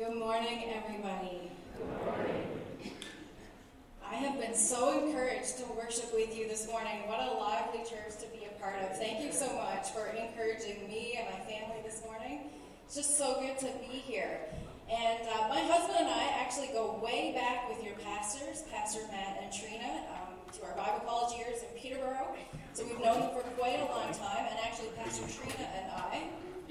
Good morning, everybody. I have been so encouraged to worship with you this morning. What a lively church to be a part of. Thank you so much for encouraging me and my family this morning. It's just so good to be here. And uh, my husband and I actually go way back with your pastors, Pastor Matt and Trina, um, to our Bible college years in Peterborough. So we've known them for quite a long time. And actually, Pastor Trina and I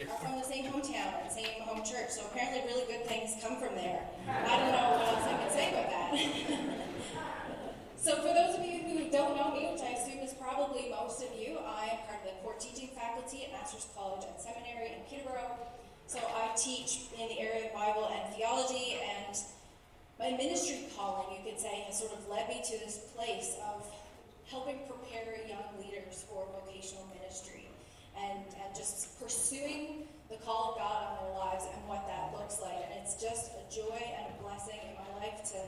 are from the same hometown and same home church. So apparently, really good things come from there. I don't know what else I can say about that. so for those of you who don't know me, which I assume is probably most of you, I am part of the core teaching faculty at Masters College and Seminary in Peterborough. So I teach in the area of Bible and theology, and my ministry calling, you could say, has sort of led me to this place of helping prepare young leaders for vocational ministry and, and just pursuing the call of God on their lives and what that looks like. And it's just a joy and a blessing in my life to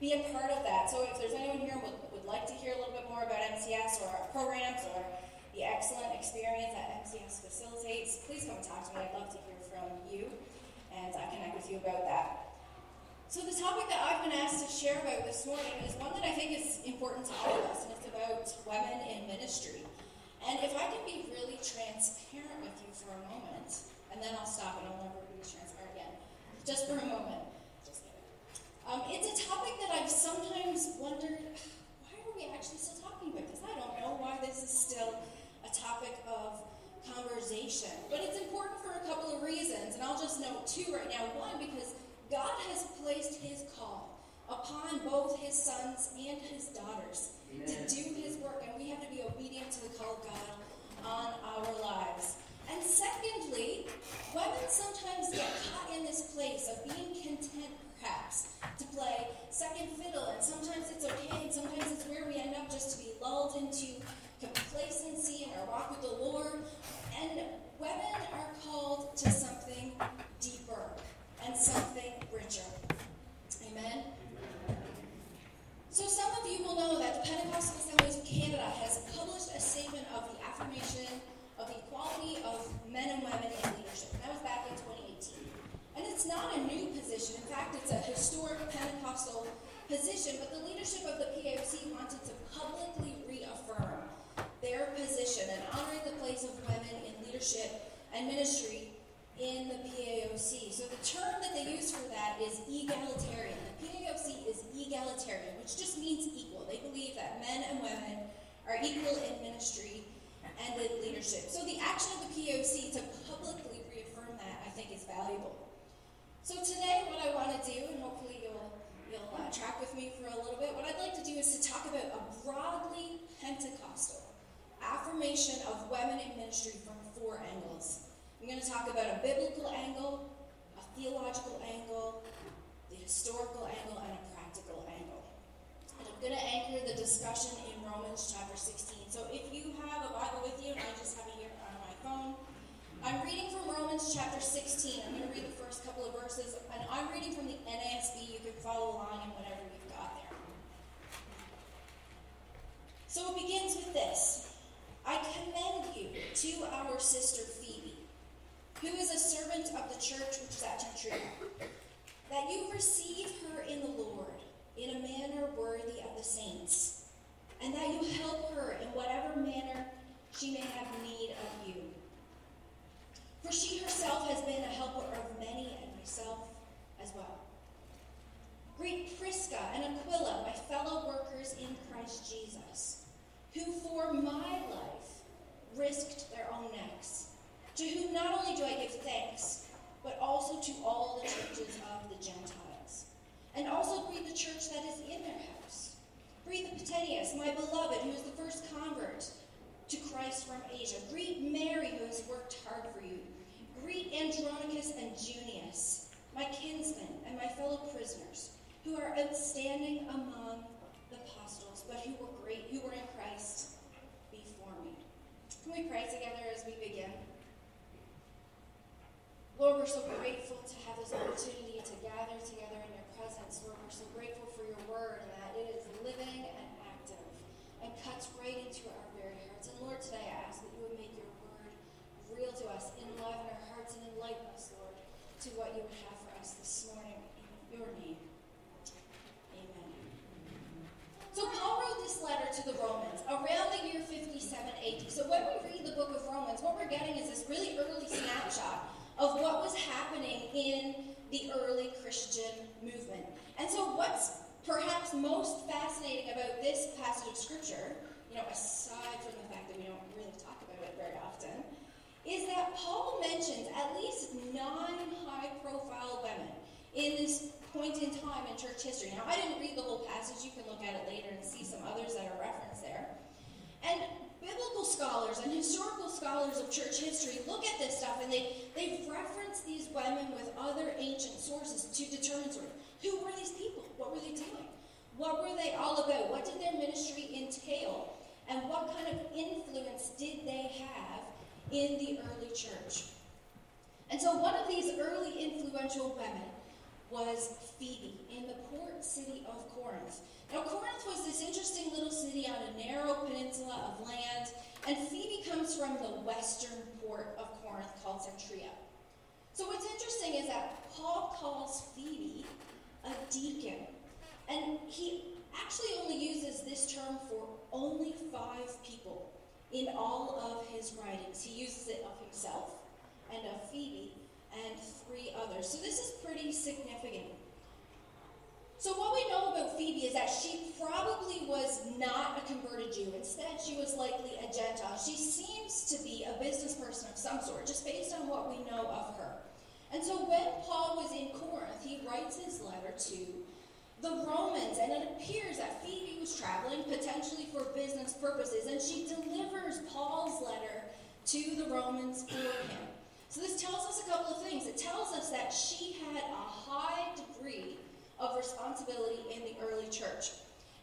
be a part of that. So if there's anyone here who would, would like to hear a little bit more about MCS or our programs or the excellent experience that MCS facilitates, please come talk to me. I'd love to hear from you and I connect with you about that. So, the topic that I've been asked to share about this morning is one that I think is important to all of us, and it's about women in ministry. And if I can be really transparent with you for a moment, and then I'll stop and I'll never be transparent again, just for a moment. Um, it's a topic that I've sometimes wondered why are we actually still talking about this? I don't know why this is still a topic of conversation. But it's important for a couple of reasons, and I'll just note two right now. One, because God has placed his call upon both his sons and his daughters Amen. to do his work, and we have to be obedient to the call of God on our lives. And secondly, women sometimes get caught in this place of being content, perhaps, to play second fiddle, and sometimes it's okay, and sometimes it's where we end up just to be lulled into complacency in our walk with the Lord. And women are called to something deeper and something richer. Amen? So, some of you will know that the Pentecostal Assemblies of Canada has published a statement of the affirmation of the equality of men and women in leadership. that was back in 2018. And it's not a new position. In fact, it's a historic Pentecostal position, but the leadership of the PAOC wanted to publicly reaffirm their position and honoring the place of women in leadership and ministry in the PAOC. So the term that they use for that is egalitarian. PAOC is egalitarian, which just means equal. They believe that men and women are equal in ministry and in leadership. So the action of the POC to publicly reaffirm that, I think, is valuable. So today, what I want to do, and hopefully you'll you'll uh, track with me for a little bit, what I'd like to do is to talk about a broadly Pentecostal affirmation of women in ministry from four angles. I'm going to talk about a biblical angle, a theological angle, historical angle, and a practical angle. And I'm going to anchor the discussion in Romans chapter 16. So if you have a Bible with you, and I just have it here on my phone, I'm reading from Romans chapter 16. I'm going to read the first couple of verses, and I'm reading from the NASB. You can follow along in whatever you've got there. So it begins with this. I commend you to our sister Phoebe, who is a servant of the church which is at Cenchrea, that you receive her in the Lord in a manner worthy of the saints, and that you help her in whatever manner she may have need of you. For she herself has been a helper of many, and myself as well. Greet Prisca and Aquila, my fellow workers in Christ Jesus, who for my life risked their own necks, to whom not only do I give thanks, but also to all the churches of the Gentiles. And also greet the church that is in their house. Greet Epaphras, my beloved, who is the first convert to Christ from Asia. Greet Mary, who has worked hard for you. Greet Andronicus and Junius, my kinsmen and my fellow prisoners, who are outstanding among the apostles, but who were great, who were in Christ before me. can we pray together as we begin? Lord, we're so grateful to have this opportunity to gather together in your presence. Lord, we're so grateful for your word that it is living and active and cuts right into our very hearts. And Lord, today I ask that you would make your word real to us, enliven our hearts, and enlighten us, Lord, to what you would have for us this morning in your name. Amen. So Paul wrote this letter to the Romans around the year 57 AD. So when we read the book of Romans, what we're getting is this really early snapshot of what was happening in the early Christian movement. And so, what's perhaps most fascinating about this passage of Scripture, you know, aside from the fact that we don't really talk about it very often, is that Paul mentions at least nine high profile women in this point in time in church history. Now, I didn't read the whole passage, you can look at it later and see some others that are referenced there. And biblical scholars and historical scholars of church history look at this stuff and they, they reference these women with other ancient sources to determine sort of who were these people? What were they doing? What were they all about? What did their ministry entail? And what kind of influence did they have in the early church? And so one of these early influential women was Phoebe in the port city of Corinth. Now, Corinth was this interesting little city on a narrow peninsula of land, and Phoebe comes from the western port of Corinth called Cenchrea. So, what's interesting is that Paul calls Phoebe a deacon, and he actually only uses this term for only five people in all of his writings. He uses it of himself and of Phoebe and three others. So, this is pretty significant. So, what we know about Phoebe is that she probably was not a converted Jew. Instead, she was likely a Gentile. She seems to be a business person of some sort, just based on what we know of her. And so, when Paul was in Corinth, he writes his letter to the Romans, and it appears that Phoebe was traveling potentially for business purposes, and she delivers Paul's letter to the Romans for him. So, this tells us a couple of things. It tells us that she had a high degree of responsibility in the early church.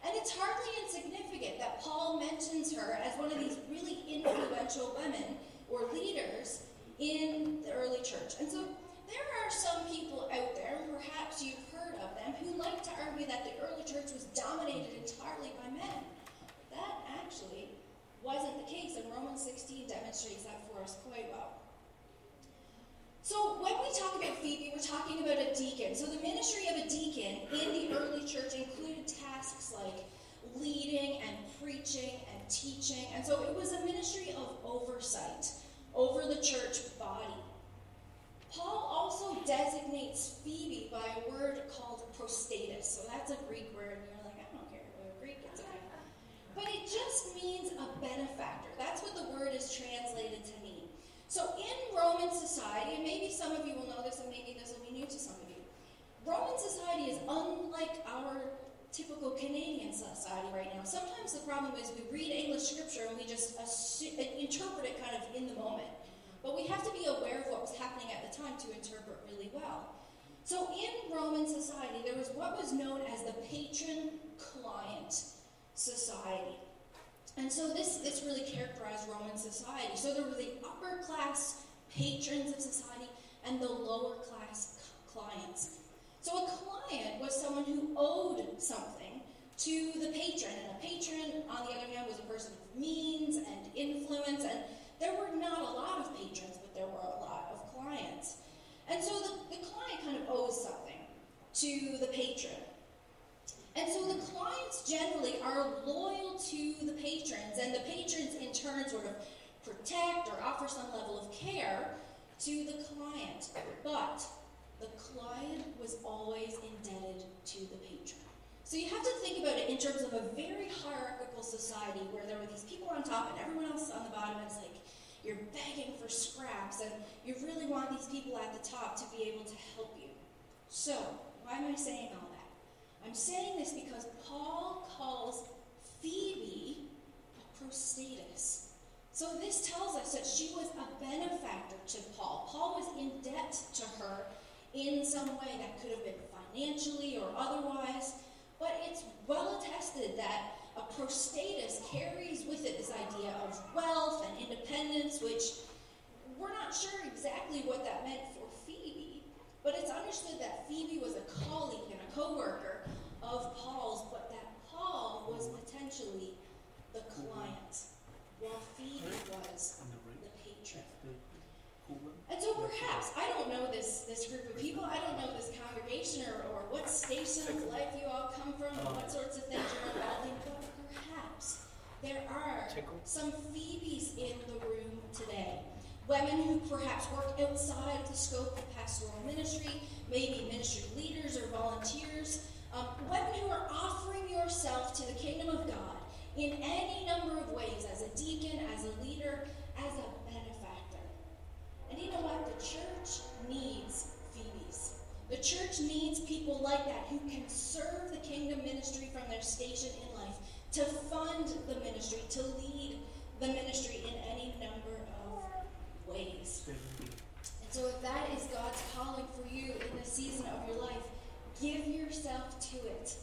And it's hardly insignificant that Paul mentions her as one of these really influential women or leaders in the early church. And so there are some people out there, perhaps you've heard of them, who like to argue that the early church was dominated entirely by men. That actually wasn't the case, and Romans 16 demonstrates that for us quite well. So when we talk about Phoebe, we're talking about a deacon. So the ministry of a deacon in the early church included tasks like leading and preaching and teaching. And so it was a ministry of oversight over the church body. Paul also designates Phoebe by a word called prostatis. So that's a Greek word, and you're like, I don't care what Greek it's okay. But it just means a benefactor. That's what the word is translated to. So in Roman society, and maybe some of you will know this and maybe this will be new to some of you, Roman society is unlike our typical Canadian society right now. Sometimes the problem is we read English scripture and we just assume, uh, interpret it kind of in the moment. But we have to be aware of what was happening at the time to interpret really well. So in Roman society, there was what was known as the patron client society. And so this, this really characterized Roman society. So there were the upper class patrons of society and the lower class clients. So a client was someone who owed something to the patron, and a patron, on the other hand, was a person of means and influence, and there were not a lot of patrons, but there were a lot of clients. And so the, the client kind of owes something to the patron. And so the clients generally loyal to the patrons, and the patrons in turn sort of protect or offer some level of care to the client. But the client was always indebted to the patron. So you have to think about it in terms of a very hierarchical society where there were these people on top and everyone else on the bottom. and It's like you're begging for scraps, and you really want these people at the top to be able to help you. So, why am I saying all? I'm saying this because Paul calls Phoebe a prostatis. So this tells us that she was a benefactor to Paul. Paul was in debt to her in some way that could have been financially or otherwise, but it's well attested that a prostatis carries with it this idea of wealth and independence, which we're not sure exactly what that meant for Phoebe, but it's understood that Phoebe was a colleague and a co worker of Paul's, but that Paul was potentially the client, while Phoebe was the patron. And so perhaps, I don't know this, this group of people, I don't know this congregation or, or what station of life you all come from, or what sorts of things you're involved in, but perhaps there are some Phoebes in the room today. women who perhaps work outside the scope of pastoral ministry, maybe ministry leaders or volunteers, um, women who are offering yourself to the kingdom of God in any number of ways as a deacon, as a leader, as a benefactor. And you know what? The church needs Phoebes. The church needs people like that who can serve the kingdom ministry from their station in life, to fund the ministry, to lead the ministry in any number of ways. And so, if that is God's calling for you in the season of your life, give yourself to it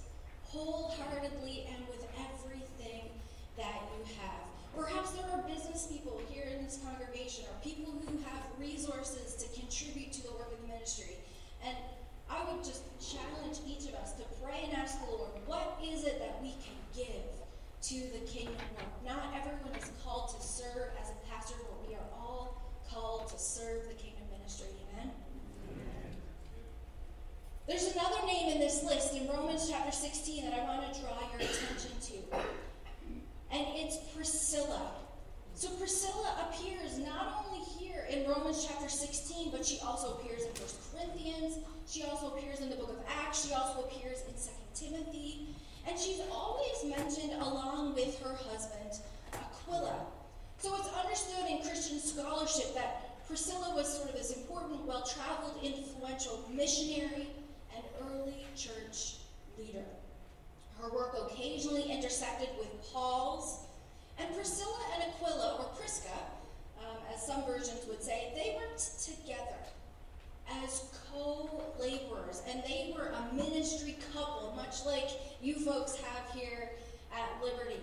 wholeheartedly and with everything that you have. Perhaps there are business people here in this congregation or people who have resources to contribute to the work of the ministry. And I would just challenge each of us to pray and ask the Lord, what is it that we can give to the kingdom work? Not everyone is called to serve as a pastor, but we are all called to serve the kingdom ministry. Amen? There's another name in this list in Romans chapter 16 that I want to draw your attention to. And it's Priscilla. So Priscilla appears not only here in Romans chapter 16, but she also appears in 1 Corinthians. She also appears in the book of Acts. She also appears in 2 Timothy. And she's always mentioned along with her husband, Aquila. So it's understood in Christian scholarship that Priscilla was sort of this important, well traveled, influential missionary church leader. Her work occasionally intersected with Paul's. And Priscilla and Aquila, or Prisca, um, as some versions would say, they worked together as co laborers. And they were a ministry couple, much like you folks have here at Liberty.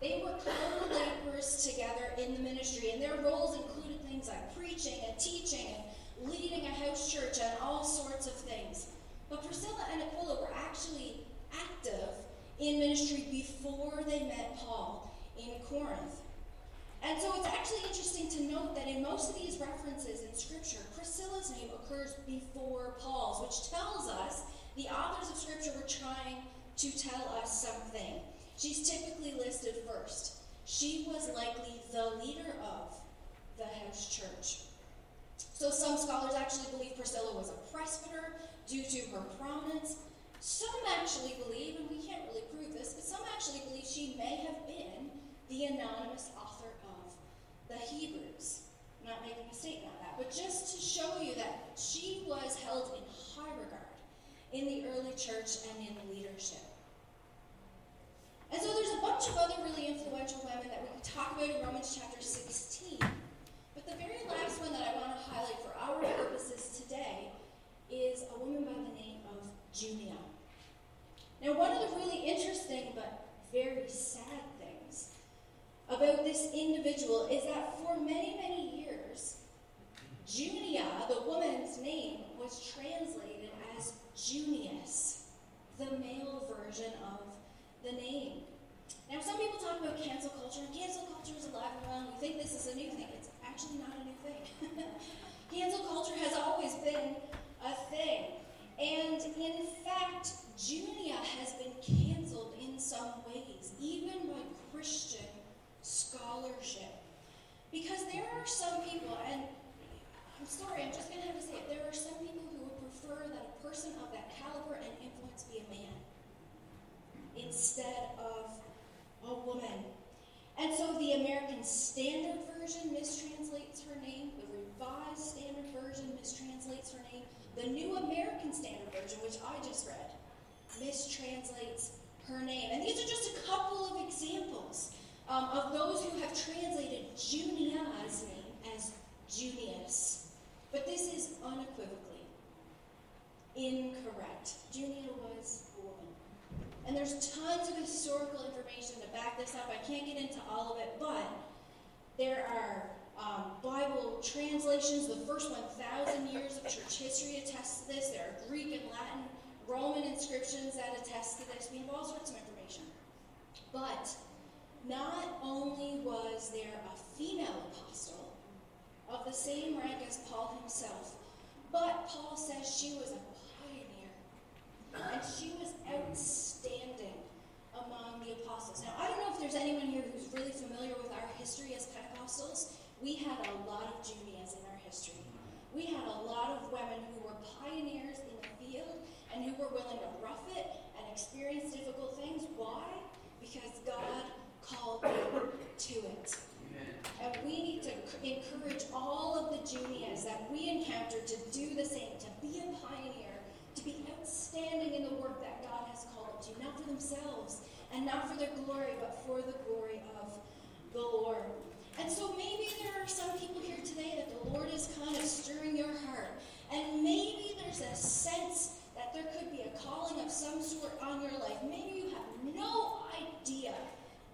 They were co laborers together in the ministry, and their roles included things like preaching and teaching and leading a house church and all sorts of things. But Priscilla and Aquila were actually active in ministry before they met Paul in Corinth. And so it's actually interesting to note that in most of these references in Scripture, Priscilla's name occurs before Paul's, which tells us the authors of Scripture were trying to tell us something. She's typically listed first. She was likely the leader of the house church. So some scholars actually believe Priscilla was a presbyter due to her prominence. Some actually believe, and we can't really prove this, but some actually believe she may have been the anonymous author of the Hebrews. I'm not making a statement on that, but just to show you that she was held in high regard in the early church and in leadership. And so there's a bunch of other really influential women that we can talk about in Romans chapter 16. The very last one that I want to highlight for our purposes today is a woman by the name of Junia. Now, one of the really interesting but very sad things about this individual is that for many, many years, Junia, the woman's name, was translated as Junius, the male version of the name. Now, some people talk about cancel culture, and cancel culture is alive and well. We think this is a new thing. Actually not a new thing. cancel culture has always been a thing. And in fact, Junia has been canceled in some ways, even by Christian scholarship. Because there are some people, and I'm sorry, I'm just going to have to say it, there are some people who would prefer that a person of that caliber and influence be a man instead of a woman. And so the American Standard Version mistranslates her name, the Revised Standard Version mistranslates her name, the New American Standard Version, which I just read, mistranslates her name. And these are just a couple of examples um, of those who have translated Junia's name as Junius. But this is unequivocally incorrect. Junia was. And there's tons of historical information to back this up. I can't get into all of it, but there are um, Bible translations. The first 1,000 years of church history attest to this. There are Greek and Latin, Roman inscriptions that attest to this. We have all sorts of information. But not only was there a female apostle of the same rank as Paul himself, but Paul says she was a. And she was outstanding among the apostles. Now, I don't know if there's anyone here who's really familiar with our history as Pentecostals, we had a lot of Junias in our history. We had a lot of women who were pioneers in the field and who were willing to rough it and experience difficult things. Why? Because God called them to it. And we need to encourage all of the Junias that we encounter to do the same, to be a pioneer, to be outstanding in the work that God has called them to, not for themselves and not for their glory, but for the glory of the Lord. And so maybe there are some people here today that the Lord is kind of stirring your heart. And maybe there's a sense that there could be a calling of some sort on your life. Maybe you have no idea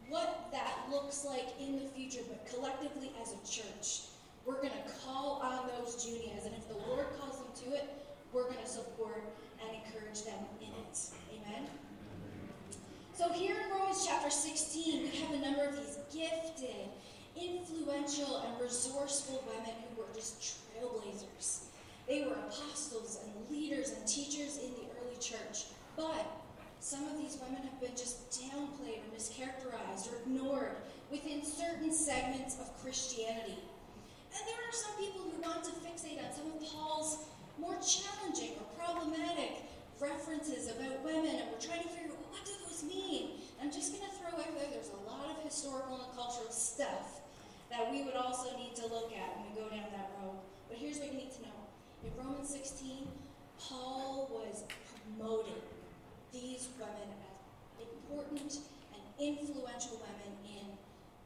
what that looks like in the future, but collectively as a church, we're going to call on those Junias. And if the Lord calls them to it, we're going to support and encourage them in it. Amen? So here in Romans chapter 16, we have a number of these gifted, influential, and resourceful women who were just trailblazers. They were apostles and leaders and teachers in the early church. But some of these women have been just downplayed or mischaracterized or ignored within certain segments of Christianity. And there are some people who want to fixate on some of Paul's more challenging or problematic references about women, and we're trying to figure out well, what do those mean. I'm just going to throw out there there's a lot of historical and cultural stuff that we would also need to look at when we go down that road. But here's what you need to know. In Romans 16, Paul was promoting these women as important and influential women in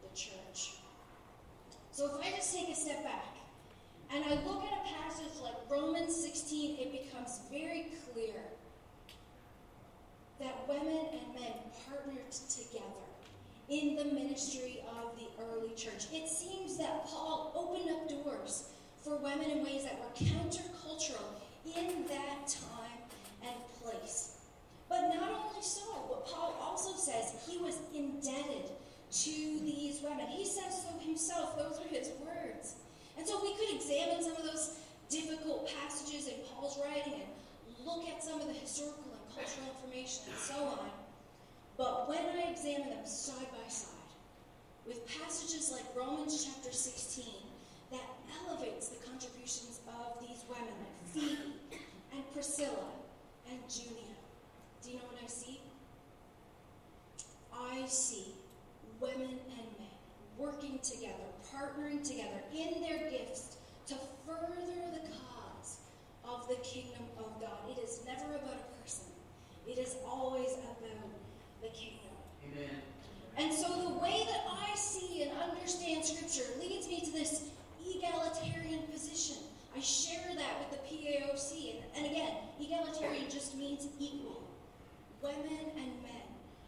the church. So if I just take a step back and I look at a passage like Romans 16, it becomes very clear that women and men partnered together in the ministry of the early church. It seems that Paul opened up doors for women in ways that were countercultural in that time and place. But not only so, but Paul also says he was indebted to these women. He says so himself, those are his words. And so we could examine some of those difficult passages in Paul's writing and look at some of the historical and cultural information and so on. But when I examine them side by side, with passages like Romans chapter 16, that elevates the contributions of these women like Phoebe and Priscilla and Junia do you know what I see? I see women and men working together, partnering together in their gifts to further the cause of the kingdom of God. It is never about a person, it is always about the kingdom. Amen. And so the way that I see and understand Scripture leads me to this egalitarian position. I share that with the PAOC. And, and again, egalitarian just means equal women and men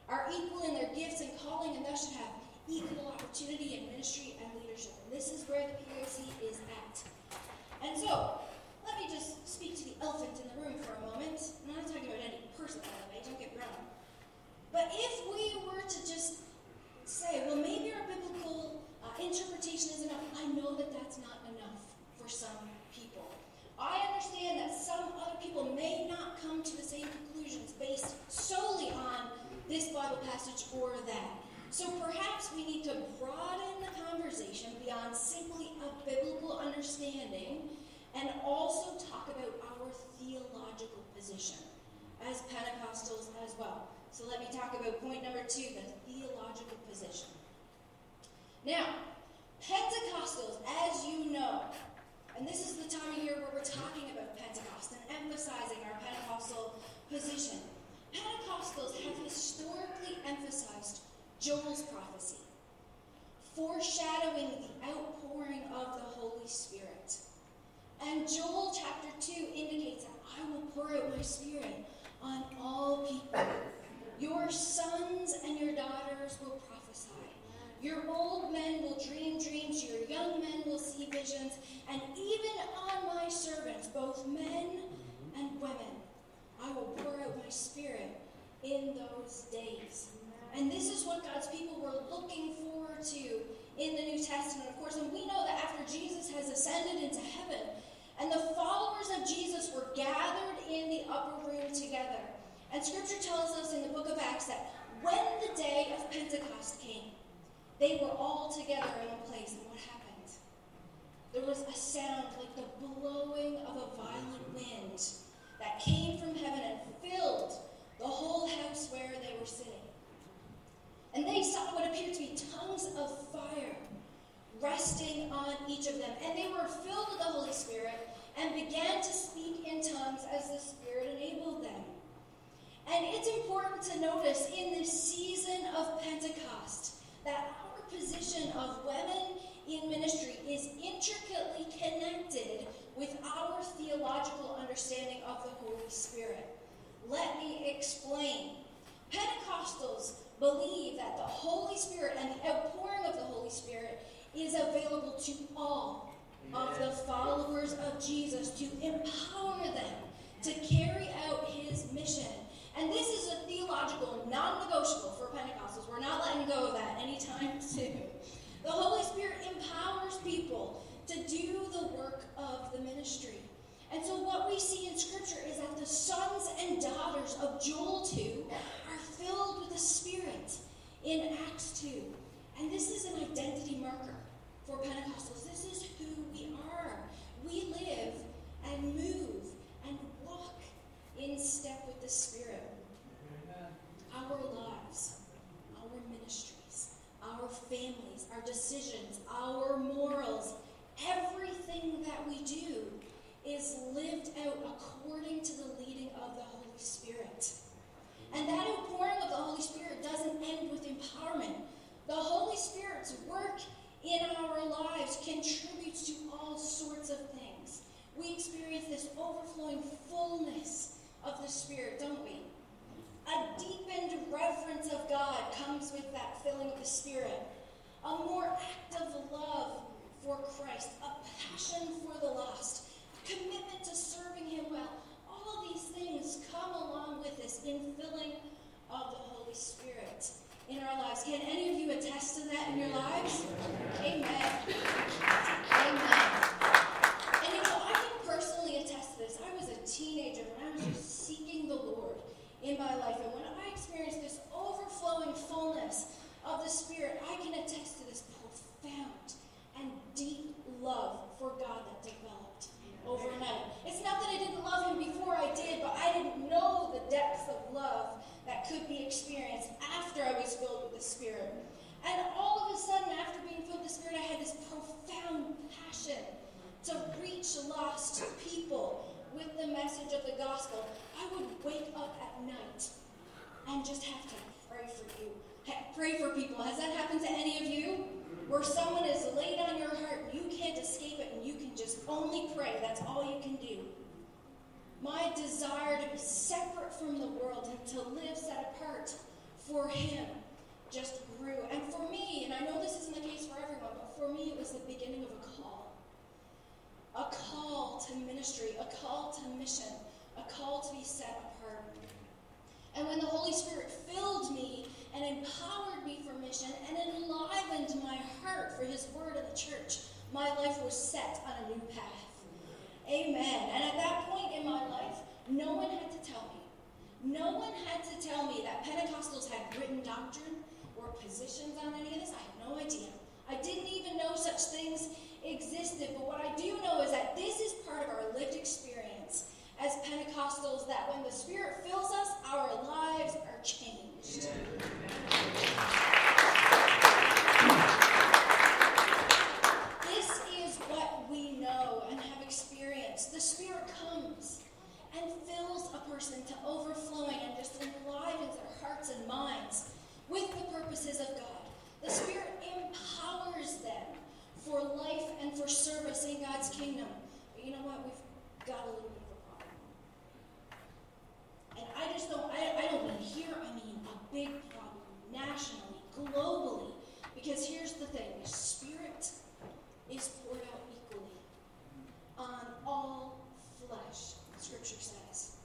are equal in their gifts and calling and thus should have equal opportunity in ministry and leadership. And this is where the POC is at. And so, let me just speak to the elephant in the room for a moment. I'm not talking about any person, by the way, don't get wrong. But if we were to just say, well, maybe our biblical uh, interpretation is enough, I know that that's not enough for some people. I understand that some other people may not come to the same conclusions based solely on this Bible passage or that. So perhaps we need to broaden the conversation beyond simply a biblical understanding and also talk about our theological position as Pentecostals as well. So let me talk about point number two the theological position. Now, Pentecostals, as you know, and this is the time of year where we're talking about Pentecost and emphasizing our Pentecostal position. Pentecostals have historically emphasized Joel's prophecy, foreshadowing the outpouring of the Holy Spirit. And Joel chapter 2 indicates that I will pour out my spirit on all people. Your sons and your daughters will prophesy. Your old men will dream dreams, your young men will see visions, and even on my servants, both men and women, I will pour out my spirit in those days. And this is what God's people were looking forward to in the New Testament, of course. And we know that after Jesus has ascended into heaven, and the followers of Jesus were gathered in the upper room together. And scripture tells us in the book of Acts that when the day of Pentecost came, they were all together in one place. And what happened? There was a sound like the blowing of a violent wind that came from heaven and filled the whole house where they were sitting. And they saw what appeared to be tongues of fire resting on each of them. And they were filled with the Holy Spirit and began to speak in tongues as the Spirit enabled them. And it's important to notice in this season of Pentecost that our position of women in ministry is intricately connected with our theological understanding of the Holy Spirit. Let me explain. Pentecostals believe that the Holy Spirit and the outpouring of the Holy Spirit is available to all of the followers of Jesus to empower them to carry out his mission. And this is a theological non negotiable for Pentecostals. We're not letting go of that anytime soon. The Holy Spirit empowers people to do the work of the ministry. And so, what we see in Scripture is that the sons and daughters of Joel 2 are filled with the Spirit in Acts 2. And this is an identity marker for Pentecostals. This is who we are. We live and move and walk in step with the Spirit. Our lives, our ministries, our families, our decisions, our morals, everything that we do is lived out according to the leading of the Holy Spirit. And that outpouring of the Holy Spirit doesn't end with empowerment. The Holy Spirit's work in our lives contributes to all sorts of things. We experience this overflowing fullness of the Spirit, don't we? A deepened reverence of God comes with that filling of the Spirit. A more active love for Christ, a passion for the lost, a commitment to serving Him well. All these things come along with this infilling of the Holy Spirit in our lives. Can any of you attest to that in your lives? Amen. Amen. And you know, I can personally attest to this. I was a teenager when I was just seeking the Lord in my life. And when I experienced this overflowing fullness of the Spirit, I can attest to this profound and deep love for God that overnight. It's not that I didn't love Him before I did, but I didn't know the depth of love that could be experienced after I was filled with the Spirit. And all of a sudden, after being filled with the Spirit, I had this profound passion to reach lost people with the message of the gospel. I would wake up at night and just have to pray for you. Pray for people. Has that happened to any of you? Where someone is laid on your heart, and you can't escape it, and you can just only pray. That's all you can do. My desire to be separate from the world and to live set apart for Him just grew. And for me, and I know this isn't the case for everyone, but for me, it was the beginning of a call. A call to ministry, a call to mission, a call to be set apart. And when the Holy Spirit filled me and empowered me for mission and enlivened my heart for His word in the church, my life was set on a new path. Amen. And at that point in my life, no one had to tell me. No one had to tell me that Pentecostals had written doctrine or positions on any of this. I had no idea. I didn't even know such things existed. But what I do know is that this is part of our lived experience as Pentecostals that when the Spirit fills us, our lives are changed. This is what we know and have experienced. The Spirit comes and fills a person to overflowing and just enlivens their hearts and minds with the purposes of God. The Spirit empowers them for life and for service in God's kingdom. But you know what? We've got a little bit of a problem. And I just don't, I, I don't mean here, I mean a big problem nationally, globally. Because here's the thing the Spirit is poured out equally on all flesh, Scripture says.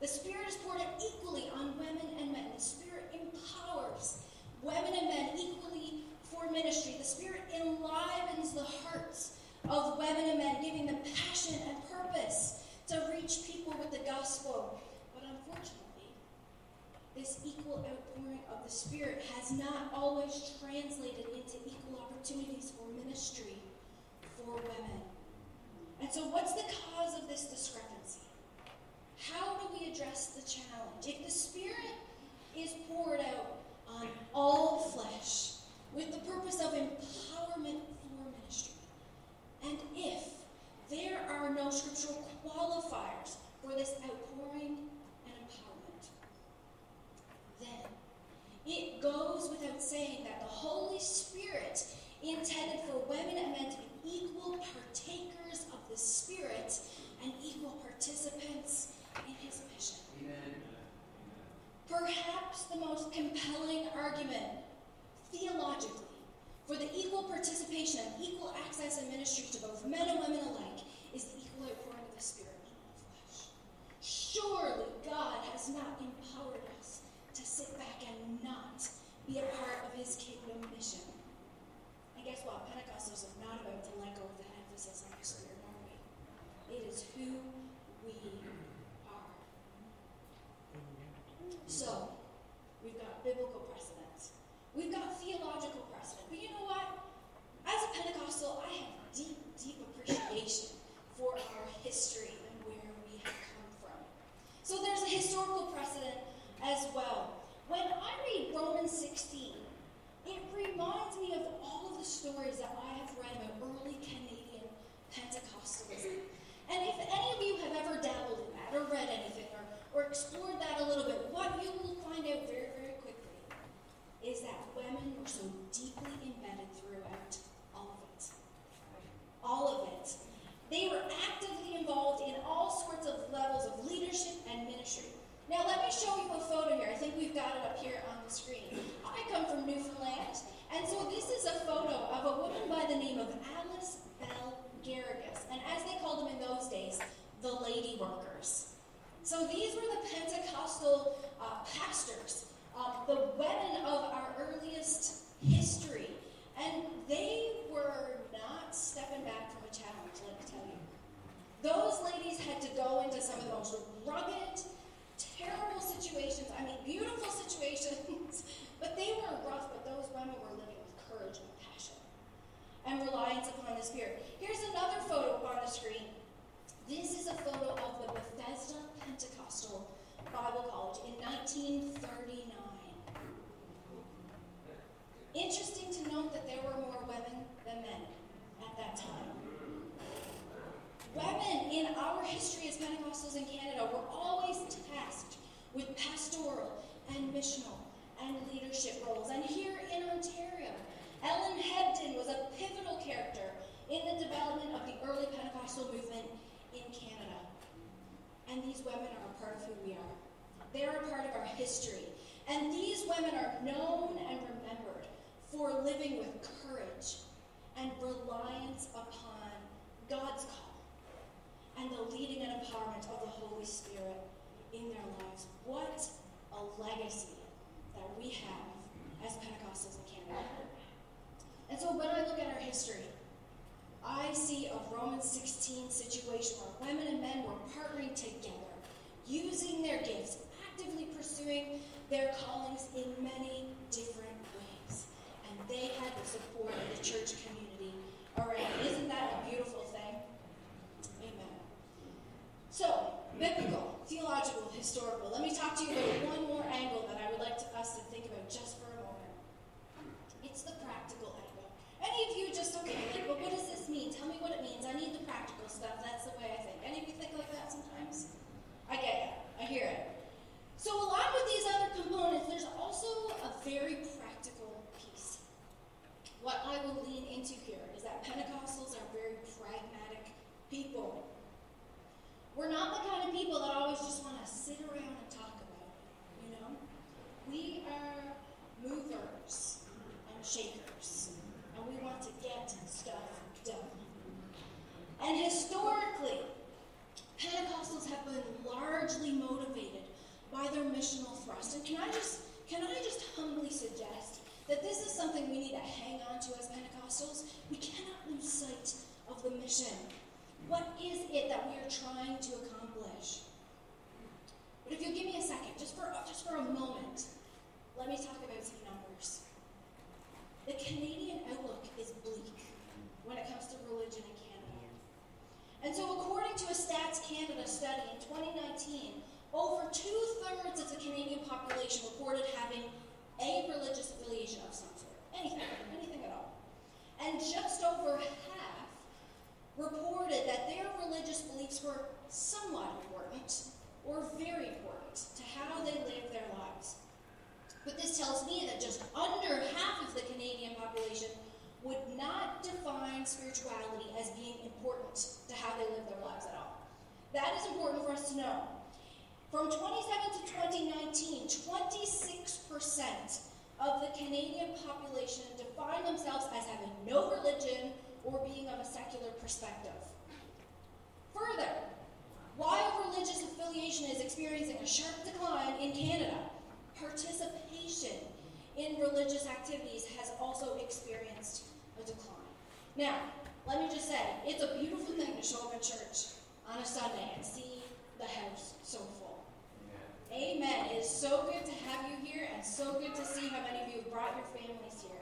The Spirit is poured out equally on women and men. The Spirit empowers women and men equally for ministry. The Spirit enlivens the hearts of women and men, giving them passion and purpose to reach people with the gospel. Unfortunately, this equal outpouring of the Spirit has not always translated into equal opportunities for ministry for women. And so, what's the cause of this discrepancy? How do we address the challenge? If the Spirit is poured out on all flesh with the purpose of empowerment for ministry, and if there are no scriptural qualifiers for this outpouring and empowerment, then it goes without saying that the Holy Spirit intended for women and men to be equal partakers of the Spirit and equal participants in His mission. Amen. Perhaps the most compelling argument theologically for the equal participation and equal access in ministry to both men and women alike is the equal outpouring of the Spirit on all flesh. Surely God has not empowered us to sit back not be a part of His kingdom mission. And guess what? Pentecostals are not about to let go of the emphasis on the Spirit, are we? It is who we are. So, we've got biblical precedents. We've got theological precedent. But you know what? As a Pentecostal, I have deep, deep appreciation for our history and where we have come from. So there's a historical precedent as well. When I read Romans 16, it reminds me of all of the stories that I have read about early Canadian Pentecostalism. And if any of you have ever dabbled in that or read anything or, or explored that a little bit, what you will find out very, very quickly is that women were so deeply embedded throughout all of it. All of it. They were actively involved in all sorts of levels of leadership and ministry. Now, let me show you a photo here. I think we've got it up here on the screen. I come from Newfoundland, and so this is a photo of a woman by the name of Alice Belle Garrigus. And as they called them in those days, the lady workers. So these were the Pentecostal uh, pastors, uh, the women of our earliest history. And they were not stepping back from a challenge, let me tell you. Those ladies had to go into some of the most rugged, terrible situations. I mean, beautiful situations, but they were rough, but those women were living with courage and passion and reliance upon the Spirit. Here's another photo on the screen. This is a photo of the Bethesda Pentecostal Bible College in 1939. Interesting to note that there were more women than men at that time. Women in our history as Pentecostals in Canada were always tasked with pastoral and missional and leadership roles. And here in Ontario, Ellen Hebden was a pivotal character in the development of the early Pentecostal movement in Canada. And these women are a part of who we are. They're a part of our history. And these women are known and remembered for living with courage and reliance upon God's call and the leading and empowerment of the Holy Spirit in their lives. What a legacy that we have as Pentecostals in Canada. And so when I look at our history, I see a Romans 16 situation where women and men were partnering together, using their gifts, actively pursuing their callings in many different ways. And they had the support of the church community around. Isn't that a beautiful thing? Amen. So, biblical, theological, historical. Let me talk to you about one more angle that I would like to, us to think about just for a moment. It's the practical. Any of you just, okay, like, but what does this mean? Tell me what it means. I need the practical stuff. That's the way I think. Any of you think like that sometimes? I get it. I hear it. So, along with these other components, there's also a very practical piece. What I will lean into here is that Pentecostals are very pragmatic people. We're not the kind of people that always just want to sit around and talk about it, you know? We are movers and shakers, want to get stuff done. And historically, Pentecostals have been largely motivated by their missional thrust. And can I just can I just humbly suggest that this is something we need to hang on to as Pentecostals? We cannot lose sight of the mission. What is it that we are trying to accomplish? But if you'll give me a second, just for just for a moment, let me talk about numbers. The Canadian outlook is bleak when it comes to religion in Canada. And so, according to a Stats Canada study in 2019, over two thirds of the Canadian population reported having a religious affiliation of some sort, anything, anything at all. And just over half reported that their religious beliefs were somewhat important or very important to how they live their lives. But this tells me that just under half of the population would not define spirituality as being important to how they live their lives at all. That is important for us to know. From 27 to 2019, 26% of the Canadian population define themselves as having no religion or being of a secular perspective. Further, while religious affiliation is experiencing a sharp decline in Canada, participation in religious activities has also experienced a decline. Now, let me just say, it's a beautiful thing to show up at church on a Sunday and see the house so full. Amen. It is so good to have you here and so good to see how many of you have brought your families here.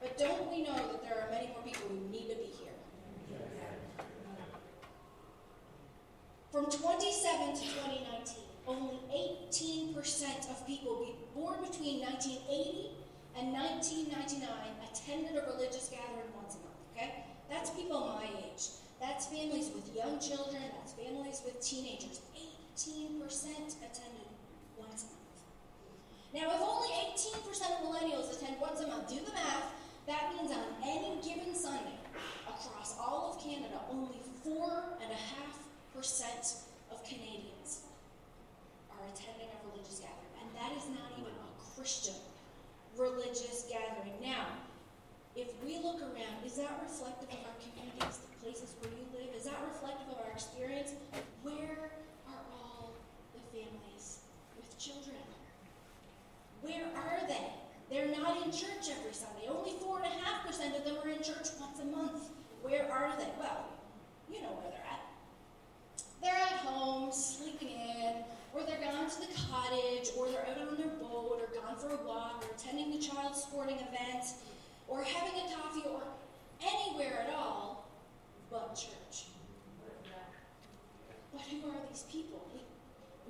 But don't we know that there are many more people who need to be here? From 27 to 2019, only 18% of people born between 1980 and 1999 attended a religious gathering once a month, okay? That's people my age. That's families with young children, that's families with teenagers. 18% attended once a month. Now, if only 18% of millennials attend once a month, do the math. That means on any given Sunday across all of Canada, only 4.5% of Canadians are attending a religious gathering. And that is not even a Christian religious gathering. Now, if we look around, is that reflective of our communities, the places where you live? Is that reflective of our experience? Where are all the families with children? Where are they? They're not in church every Sunday. Only 4.5% of them are in church once a month. Where are they? Well, you know where they're at. They're at home, sleeping in, or they're gone to the cottage, or they're out on their boat, or gone for a walk, or attending the child's sporting event, or having a coffee, or anywhere at all but church. But who are these people? We,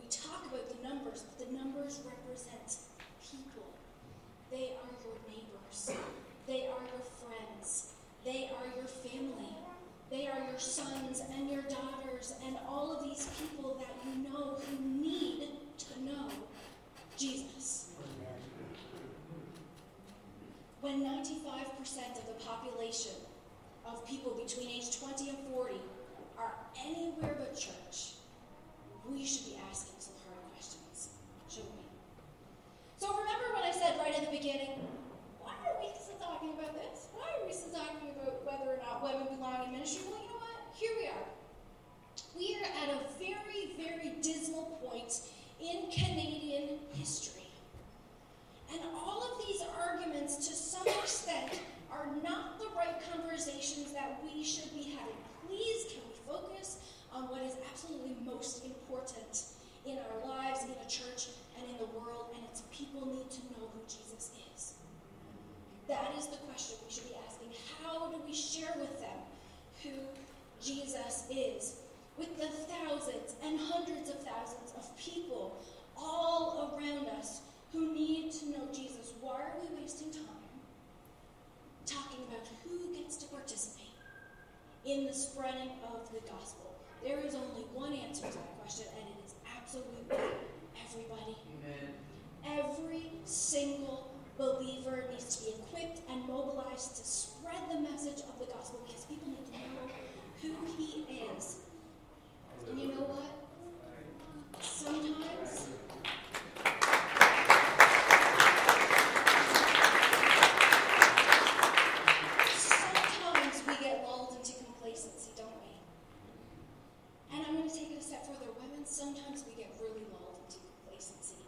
we talk about the numbers, but the numbers represent people. They are your neighbors, they are your friends, they are your family. They are your sons and your daughters and all of these people that you know who need to know Jesus. When 95% of the population of people between age 20 and 40 are anywhere but church, we should be asking some hard questions, shouldn't we? So remember what I said right at the beginning? Why are we talking about this? Why are we still talking about whether or not women belong in ministry? Well, you know what? Here we are. We are at a very, very dismal point in Canadian history. And all of these arguments, to some extent, are not the right conversations that we should be having. Please, can we focus on what is absolutely most important in our lives, in a church, and in the world? And it's people need to know who Jesus is. That is the question we should be asking. How do we share with them who Jesus is? With the thousands and hundreds of thousands of people all around us who need to know Jesus. Why are we wasting time talking about who gets to participate in the spreading of the gospel? There is only one answer to that question, and it is absolutely everybody. Amen. Every single believer needs to be equipped and mobilized to spread the message of the gospel because people need to know who he is. And you know what? Sometimes sometimes we get really lulled into complacency.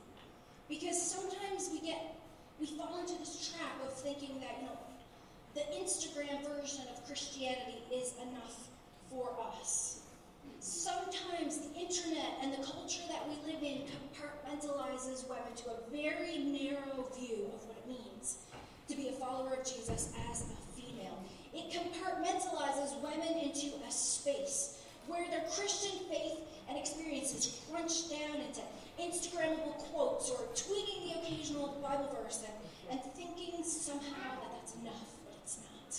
Because sometimes we get, we fall into this trap of thinking that, you know, the Instagram version of Christianity is enough for us. Sometimes the internet and the culture that we live in compartmentalizes women to a very narrow view of what it means to be a follower of Jesus as a female. It compartmentalizes women into a space where their Christian faith and experiences crunched down into Instagrammable quotes or tweeting the occasional Bible verse and, and thinking somehow that that's enough, but it's not.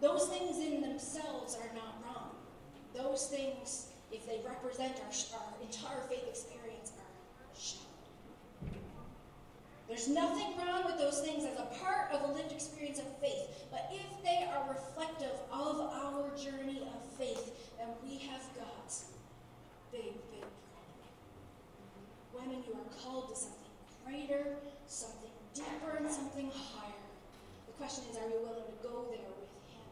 Those things in themselves are not wrong. Those things, if they represent our, our entire faith experience, are shallow. There's nothing wrong with those things as a part of a lived experience of faith, but if they are reflective of our journey of faith, then we have got big, big problem. Women, you are called to something greater, something deeper, and something higher. The question is, are you willing to go there with Him?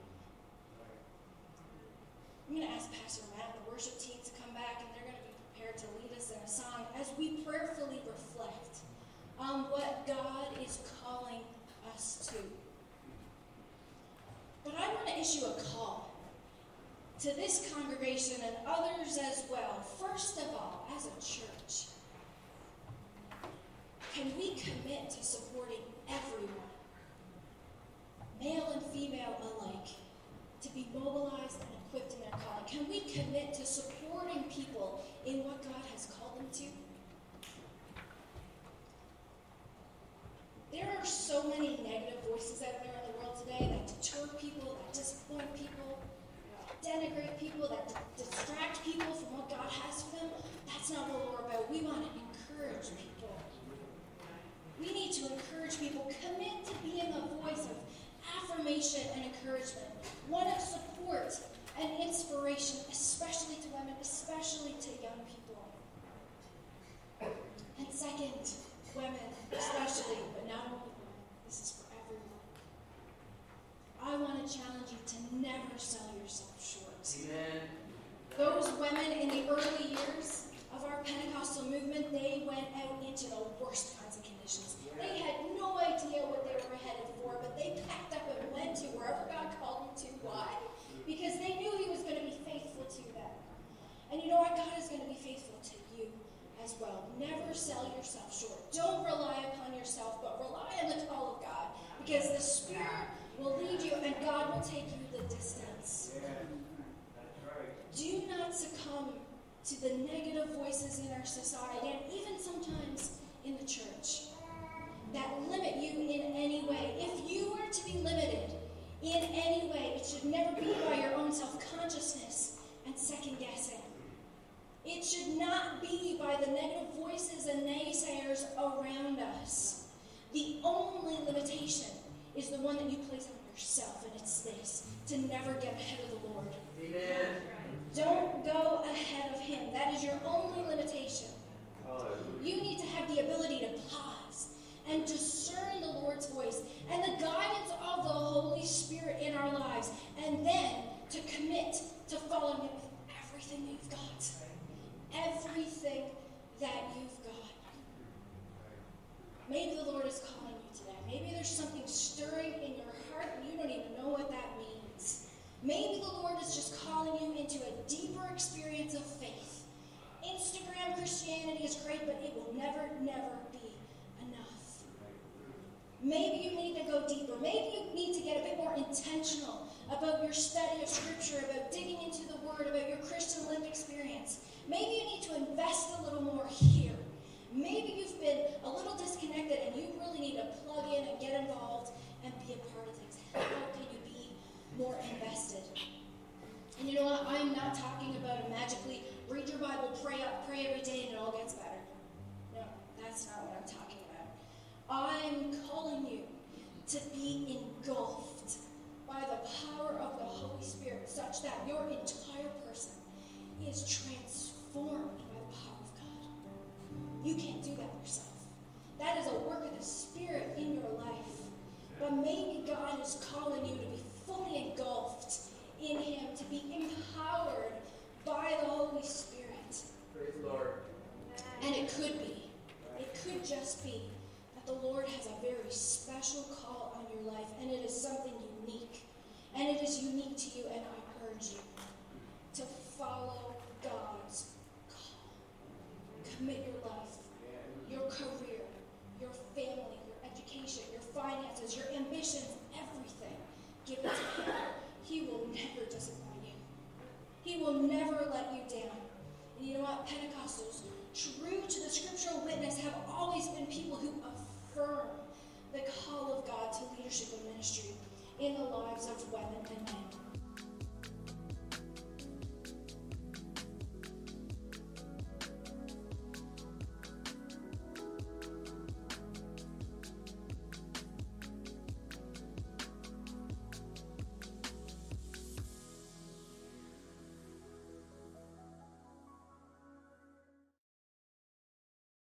I'm going to ask Pastor Matt and the worship team to come back, and they're going to be prepared to lead us in a song as we prayerfully reflect on what God is calling us to. But I want to issue a call to this congregation and others as well. First of all, as a church, can we commit to supporting everyone, male and female alike, to be mobilized and equipped in their calling? Can we commit to supporting people in what God has called them to? There are so many negative voices out there in the world today that deter people, that disappoint people, denigrate people, that d- distract people from what God has for them. That's not what we're about. We want to encourage people. We need to encourage people. Commit to being a voice of affirmation and encouragement, one of support and inspiration, especially to women, especially to young people. And second, women, especially, but not only women, this is for everyone. I want to challenge you to never sell yourself short. Amen. Those women in the early years of our Pentecostal movement, they went out into the worst kinds of conditions. They had no idea what they were headed for, but they packed up and went to wherever God called them to. Why? Because they knew He was going to be faithful to them. And you know what? God is going to be faithful to you as well. Never sell yourself short. Don't rely upon yourself, but rely on the call of God. Because the Spirit will lead you and God will take you the distance. Do not succumb to the negative voices in our society and even sometimes in the church that limit you in any way. If you are to be limited in any way, it should never be by your own self consciousness and second guessing. It should not be by the negative voices and naysayers around us. The only limitation is the one that you place on yourself, and it's this to never get ahead of the Lord. Amen. Don't go ahead of Him. That is your only limitation. You need to have the ability to pause and discern the Lord's voice and the guidance of the Holy Spirit in our lives, and then to commit to following Him with everything you've got. Everything that you've got. Maybe the Lord is calling you today. Maybe there's something stirring in your heart and you don't even know what that means. Maybe the Lord is just calling you into a deeper experience of faith. Instagram Christianity is great, but it will never, never. Maybe you need to go deeper. Maybe you need to get a bit more intentional about your study of Scripture, about digging into the Word, about your Christian lived experience. Maybe you need to invest a little more here. Maybe you've been a little disconnected and you really need to plug in and get involved and be a part of things. How can you be more invested? And you know what? I'm not talking about a magically read your Bible, pray up, pray every day, and it all gets better. No, that's not what I'm talking about. I'm calling you to be engulfed by the power of the Holy Spirit, such that your entire person is transformed by the power of God. You can't do that yourself. That is a work of the Spirit in your life. But maybe God is calling you to be fully engulfed in Him, to be empowered by the Holy Spirit. Praise the Lord. And it could be, it could just be the Lord has a very special call on your life, and it is something unique. And it is unique to you, and I urge you to follow God's call. Commit your life, your career, your family, your education, your finances, your ambitions, everything. Give it to Him. He will never disappoint you. He will never let you down. And you know what? Pentecostals, true to the scriptural witness, have always been people who affirm the call of God to leadership and ministry. in the lives of women and men.